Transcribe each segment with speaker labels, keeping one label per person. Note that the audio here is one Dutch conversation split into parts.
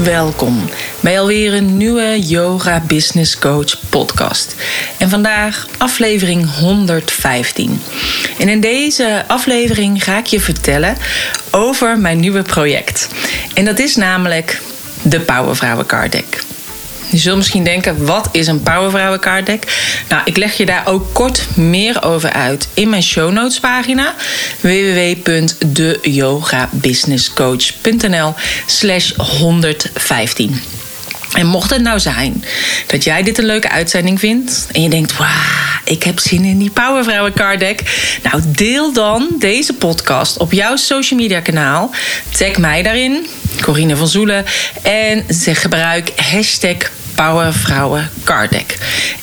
Speaker 1: Welkom bij alweer een nieuwe Yoga Business Coach podcast. En vandaag aflevering 115. En in deze aflevering ga ik je vertellen over mijn nieuwe project. En dat is namelijk de Powervrouwen Card Deck. Je zult misschien denken, wat is een Powervrouwen Deck? Nou, ik leg je daar ook kort meer over uit in mijn show notes pagina www.deyogabusinesscoach.nl slash 115. En mocht het nou zijn dat jij dit een leuke uitzending vindt en je denkt, wauw, ik heb zin in die Powervrouwen Card Deck. Nou, deel dan deze podcast op jouw social media kanaal. Tag mij daarin, Corine van Zoelen, en zeg gebruik hashtag Powervrouwen.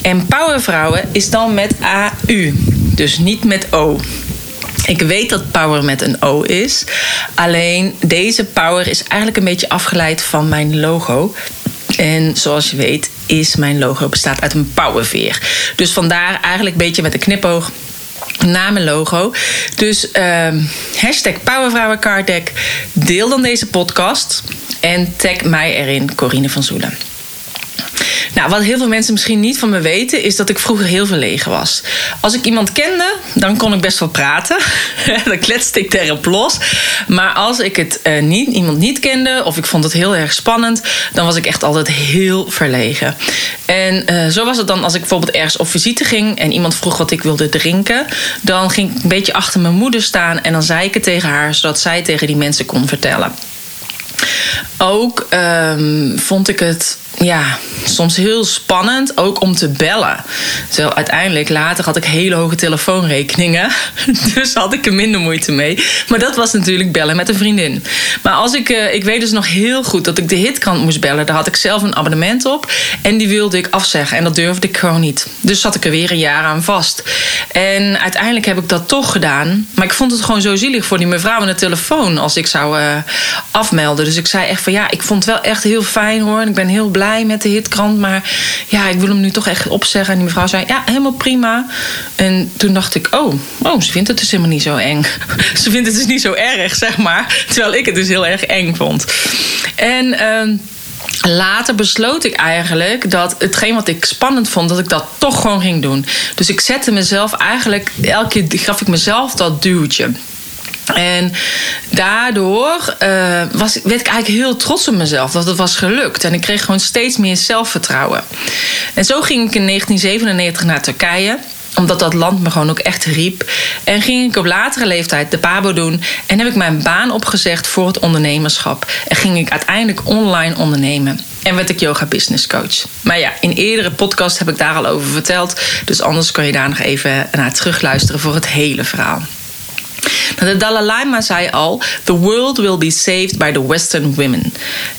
Speaker 1: En Powervrouwen is dan met AU, dus niet met O. Ik weet dat power met een O is. Alleen deze power is eigenlijk een beetje afgeleid van mijn logo. En zoals je weet is mijn logo bestaat uit een powerveer. Dus vandaar eigenlijk een beetje met een knipoog naar mijn logo. Dus uh, hashtag. Deel dan deze podcast. En tag mij erin, Corine van Zoelen. Nou, wat heel veel mensen misschien niet van me weten, is dat ik vroeger heel verlegen was. Als ik iemand kende, dan kon ik best wel praten. dan kletste ik erop los. Maar als ik het uh, niet, iemand niet kende, of ik vond het heel erg spannend, dan was ik echt altijd heel verlegen. En uh, zo was het dan als ik bijvoorbeeld ergens op visite ging en iemand vroeg wat ik wilde drinken. Dan ging ik een beetje achter mijn moeder staan en dan zei ik het tegen haar, zodat zij tegen die mensen kon vertellen. Ook um, vond ik het ja, soms heel spannend, ook om te bellen. Terwijl uiteindelijk later had ik hele hoge telefoonrekeningen. Dus had ik er minder moeite mee. Maar dat was natuurlijk bellen met een vriendin. Maar als ik, uh, ik weet dus nog heel goed dat ik de hitkant moest bellen. Daar had ik zelf een abonnement op. En die wilde ik afzeggen. En dat durfde ik gewoon niet. Dus zat ik er weer een jaar aan vast. En uiteindelijk heb ik dat toch gedaan. Maar ik vond het gewoon zo zielig voor die mevrouw aan de telefoon. Als ik zou uh, afmelden. Dus ik zei echt van ja, ik vond het wel echt heel fijn hoor. En ik ben heel blij met de hitkrant. Maar ja, ik wil hem nu toch echt opzeggen. En die mevrouw zei, ja, helemaal prima. En toen dacht ik, oh, oh ze vindt het dus helemaal niet zo eng. ze vindt het dus niet zo erg, zeg maar. Terwijl ik het dus heel erg eng vond. En... Uh, Later besloot ik eigenlijk dat hetgeen wat ik spannend vond, dat ik dat toch gewoon ging doen. Dus ik zette mezelf eigenlijk, elke keer gaf ik mezelf dat duwtje. En daardoor uh, was, werd ik eigenlijk heel trots op mezelf dat het was gelukt. En ik kreeg gewoon steeds meer zelfvertrouwen. En zo ging ik in 1997 naar Turkije omdat dat land me gewoon ook echt riep. En ging ik op latere leeftijd de PABO doen. En heb ik mijn baan opgezegd voor het ondernemerschap. En ging ik uiteindelijk online ondernemen. En werd ik yoga business coach. Maar ja, in eerdere podcast heb ik daar al over verteld. Dus anders kan je daar nog even naar terugluisteren voor het hele verhaal. De Dalai Lama zei al: The world will be saved by the Western women.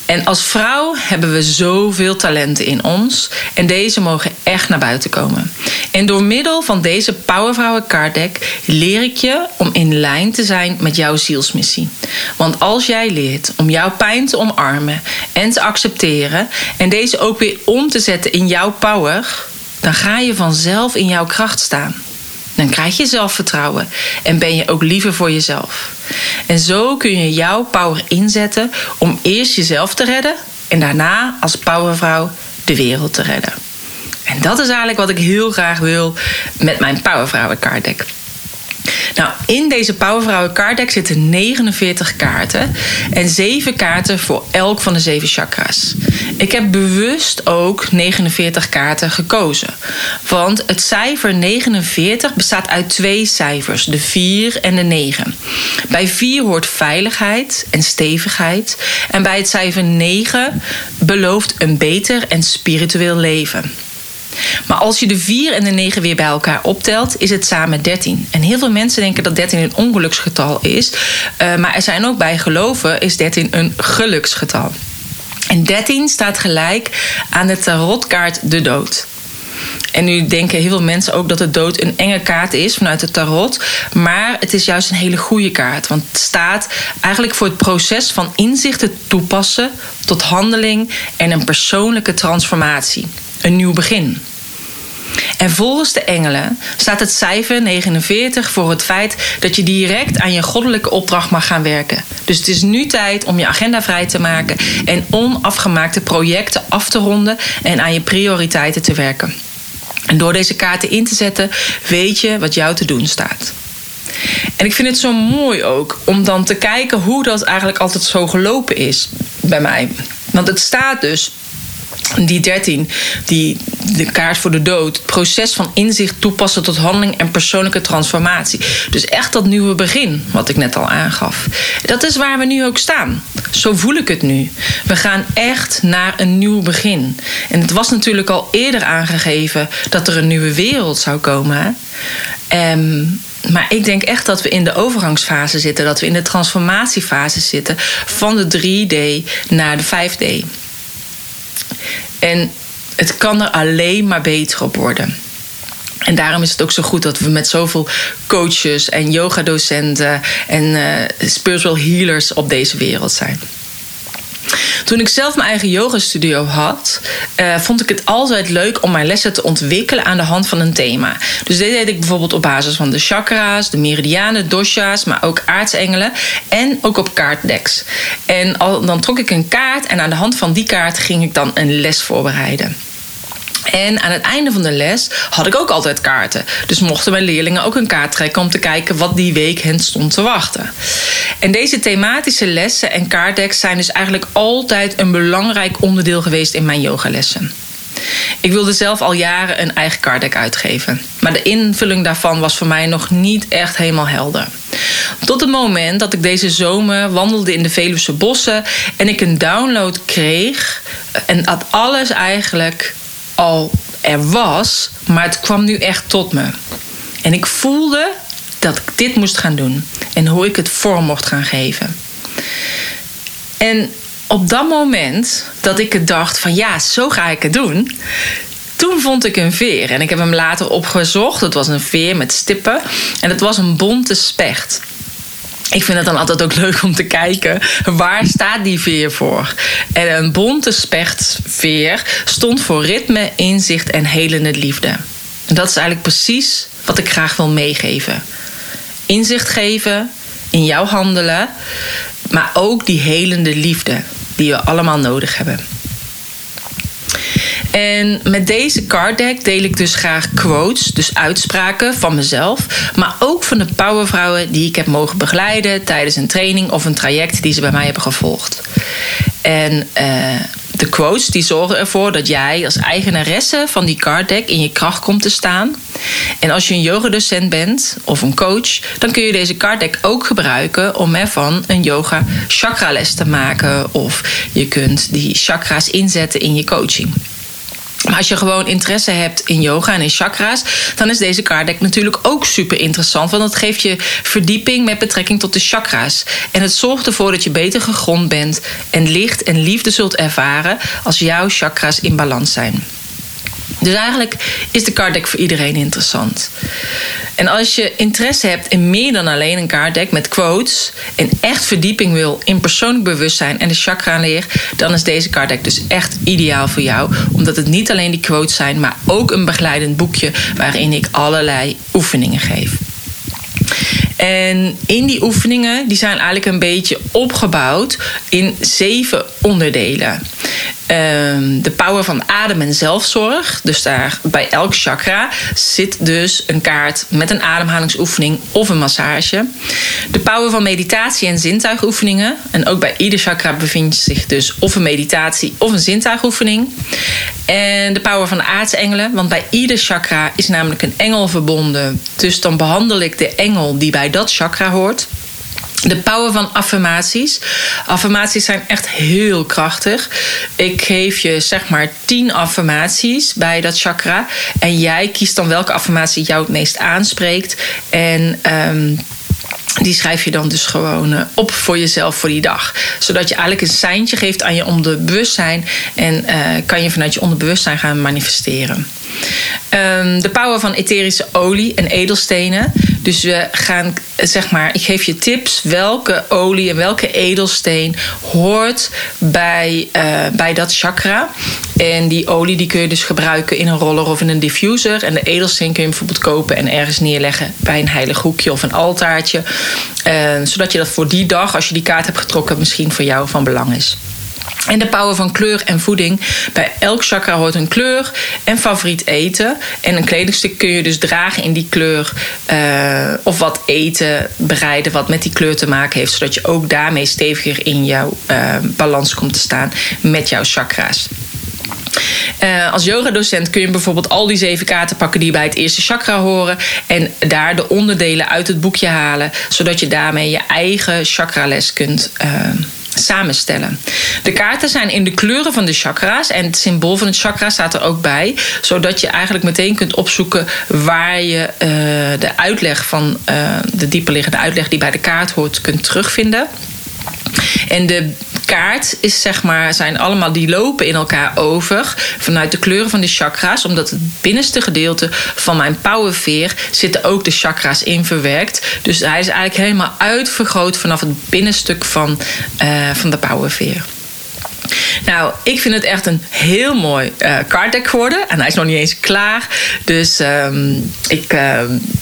Speaker 1: En als vrouw hebben we zoveel talenten in ons. En deze mogen echt naar buiten komen. En door middel van deze Powervrouwen Card Deck leer ik je om in lijn te zijn met jouw zielsmissie. Want als jij leert om jouw pijn te omarmen en te accepteren. en deze ook weer om te zetten in jouw power. dan ga je vanzelf in jouw kracht staan. Dan krijg je zelfvertrouwen en ben je ook liever voor jezelf. En zo kun je jouw power inzetten om eerst jezelf te redden en daarna als powervrouw de wereld te redden. En dat is eigenlijk wat ik heel graag wil met mijn Powervrouwen card deck. Nou, in deze Powervrouwen card deck zitten 49 kaarten en 7 kaarten voor elk van de 7 chakras. Ik heb bewust ook 49 kaarten gekozen. Want het cijfer 49 bestaat uit twee cijfers, de 4 en de 9. Bij 4 hoort veiligheid en stevigheid. En bij het cijfer 9 belooft een beter en spiritueel leven. Maar als je de 4 en de 9 weer bij elkaar optelt, is het samen 13. En heel veel mensen denken dat 13 een ongeluksgetal is. Uh, maar er zijn ook bij geloven, is 13 een geluksgetal. En 13 staat gelijk aan de tarotkaart de dood. En nu denken heel veel mensen ook dat de dood een enge kaart is vanuit het tarot. Maar het is juist een hele goede kaart. Want het staat eigenlijk voor het proces van inzichten toepassen tot handeling en een persoonlijke transformatie. Een nieuw begin. En volgens de engelen staat het cijfer 49 voor het feit dat je direct aan je goddelijke opdracht mag gaan werken. Dus het is nu tijd om je agenda vrij te maken en onafgemaakte projecten af te ronden en aan je prioriteiten te werken. En door deze kaarten in te zetten, weet je wat jou te doen staat. En ik vind het zo mooi ook om dan te kijken hoe dat eigenlijk altijd zo gelopen is bij mij. Want het staat dus die 13, die, de kaart voor de dood. Het proces van inzicht toepassen tot handeling en persoonlijke transformatie. Dus echt dat nieuwe begin, wat ik net al aangaf. Dat is waar we nu ook staan. Zo voel ik het nu. We gaan echt naar een nieuw begin. En het was natuurlijk al eerder aangegeven dat er een nieuwe wereld zou komen. Ehm, maar ik denk echt dat we in de overgangsfase zitten, dat we in de transformatiefase zitten van de 3D naar de 5D. En het kan er alleen maar beter op worden. En daarom is het ook zo goed dat we met zoveel coaches en yogadocenten en uh, spiritual healers op deze wereld zijn. Toen ik zelf mijn eigen yogastudio had, uh, vond ik het altijd leuk om mijn lessen te ontwikkelen aan de hand van een thema. Dus dit deed ik bijvoorbeeld op basis van de chakra's, de meridianen, dosha's, maar ook aartsengelen en ook op kaartdeks. En al, dan trok ik een kaart en aan de hand van die kaart ging ik dan een les voorbereiden. En aan het einde van de les had ik ook altijd kaarten. Dus mochten mijn leerlingen ook een kaart trekken om te kijken wat die week hen stond te wachten. En deze thematische lessen en kaartdecks zijn dus eigenlijk altijd een belangrijk onderdeel geweest in mijn yogalessen. Ik wilde zelf al jaren een eigen kaartdeck uitgeven. Maar de invulling daarvan was voor mij nog niet echt helemaal helder. Tot het moment dat ik deze zomer wandelde in de Veluwe bossen en ik een download kreeg. En dat alles eigenlijk al er was, maar het kwam nu echt tot me. En ik voelde dat ik dit moest gaan doen en hoe ik het vorm mocht gaan geven. En op dat moment dat ik het dacht van ja, zo ga ik het doen. Toen vond ik een veer en ik heb hem later opgezocht. Het was een veer met stippen en het was een bonte specht ik vind het dan altijd ook leuk om te kijken waar staat die veer voor. En een bonte spechtsveer stond voor ritme, inzicht en helende liefde. En dat is eigenlijk precies wat ik graag wil meegeven. Inzicht geven in jouw handelen, maar ook die helende liefde die we allemaal nodig hebben. En met deze card deck deel ik dus graag quotes, dus uitspraken van mezelf, maar ook van de powervrouwen die ik heb mogen begeleiden tijdens een training of een traject die ze bij mij hebben gevolgd. En uh, de quotes die zorgen ervoor dat jij als eigenaresse van die card deck in je kracht komt te staan. En als je een yogadocent bent of een coach, dan kun je deze card deck ook gebruiken om ervan een yoga chakra les te maken. Of je kunt die chakra's inzetten in je coaching. Maar als je gewoon interesse hebt in yoga en in chakra's, dan is deze deck natuurlijk ook super interessant. Want het geeft je verdieping met betrekking tot de chakra's. En het zorgt ervoor dat je beter gegrond bent en licht en liefde zult ervaren als jouw chakra's in balans zijn. Dus eigenlijk is de card deck voor iedereen interessant. En als je interesse hebt in meer dan alleen een card deck met quotes en echt verdieping wil in persoonlijk bewustzijn en de chakra leer, dan is deze card deck dus echt ideaal voor jou, omdat het niet alleen die quotes zijn, maar ook een begeleidend boekje waarin ik allerlei oefeningen geef. En in die oefeningen, die zijn eigenlijk een beetje opgebouwd in zeven onderdelen. Ehm, de power van adem en zelfzorg. Dus daar bij elk chakra zit dus een kaart met een ademhalingsoefening of een massage. De power van meditatie en zintuigoefeningen. En ook bij ieder chakra bevindt zich dus of een meditatie of een zintuigoefening. En de power van de aartsengelen. Want bij ieder chakra is namelijk een engel verbonden. Dus dan behandel ik de engel die bij dat chakra hoort. De power van affirmaties. Affirmaties zijn echt heel krachtig. Ik geef je zeg maar 10 affirmaties bij dat chakra. En jij kiest dan welke affirmatie jou het meest aanspreekt. En. Um, die schrijf je dan dus gewoon eh, op voor jezelf voor die dag. Zodat je eigenlijk een seintje geeft aan je onderbewustzijn. En uh, kan je vanuit je onderbewustzijn gaan manifesteren. Ehm, de power van etherische olie en edelstenen. Dus we gaan, zeg maar, ik geef je tips welke olie en welke edelsteen hoort bij, uh, bij dat chakra. En die olie die kun je dus gebruiken in een roller of in een diffuser. En de edelsteen kun je bijvoorbeeld kopen en ergens neerleggen bij een heilig hoekje of een altaartje. Uh, zodat je dat voor die dag, als je die kaart hebt getrokken, misschien voor jou van belang is. En de power van kleur en voeding. Bij elk chakra hoort een kleur en favoriet eten. En een kledingstuk kun je dus dragen in die kleur. Uh, of wat eten bereiden wat met die kleur te maken heeft. Zodat je ook daarmee steviger in jouw uh, balans komt te staan met jouw chakra's. Uh, als yogadocent kun je bijvoorbeeld al die zeven kaarten pakken die bij het eerste chakra horen. En daar de onderdelen uit het boekje halen. Zodat je daarmee je eigen chakrales kunt samenstellen. De kaarten zijn in de kleuren van de chakra's en het symbool van het chakra staat er ook bij, zodat je eigenlijk meteen kunt opzoeken waar je uh, de uitleg van uh, de dieperliggende uitleg die bij de kaart hoort kunt terugvinden. En de kaart is zeg maar, zijn allemaal die lopen in elkaar over vanuit de kleuren van de chakra's. Omdat het binnenste gedeelte van mijn powerveer zitten ook de chakra's in verwerkt. Dus hij is eigenlijk helemaal uitvergroot vanaf het binnenstuk van, uh, van de powerveer. Nou, ik vind het echt een heel mooi uh, card deck geworden. En hij is nog niet eens klaar. Dus um, ik uh,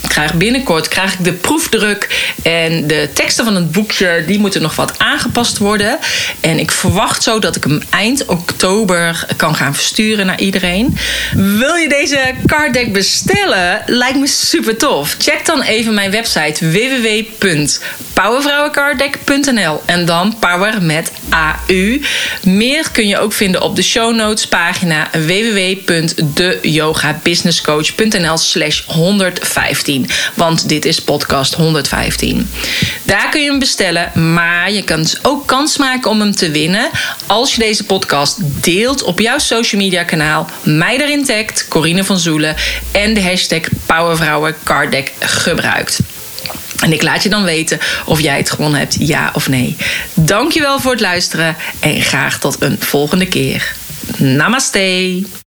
Speaker 1: krijg binnenkort krijg ik de proefdruk. En de teksten van het boekje die moeten nog wat aangepast worden. En ik verwacht zo dat ik hem eind oktober kan gaan versturen naar iedereen. Wil je deze card deck bestellen? Lijkt me super tof. Check dan even mijn website www.powervrouwencarddeck.nl en dan power met AU. Meer kun je ook vinden op de show notes pagina www.deyogabusinesscoach.nl slash 115. Want dit is podcast 115. Daar kun je hem bestellen, maar je kan ook kans maken om hem te winnen als je deze podcast deelt op jouw social media kanaal, mij erin tagt, Corine van Zoelen en de hashtag Powervrouwen gebruikt. En ik laat je dan weten of jij het gewonnen hebt, ja of nee. Dankjewel voor het luisteren en graag tot een volgende keer. Namaste.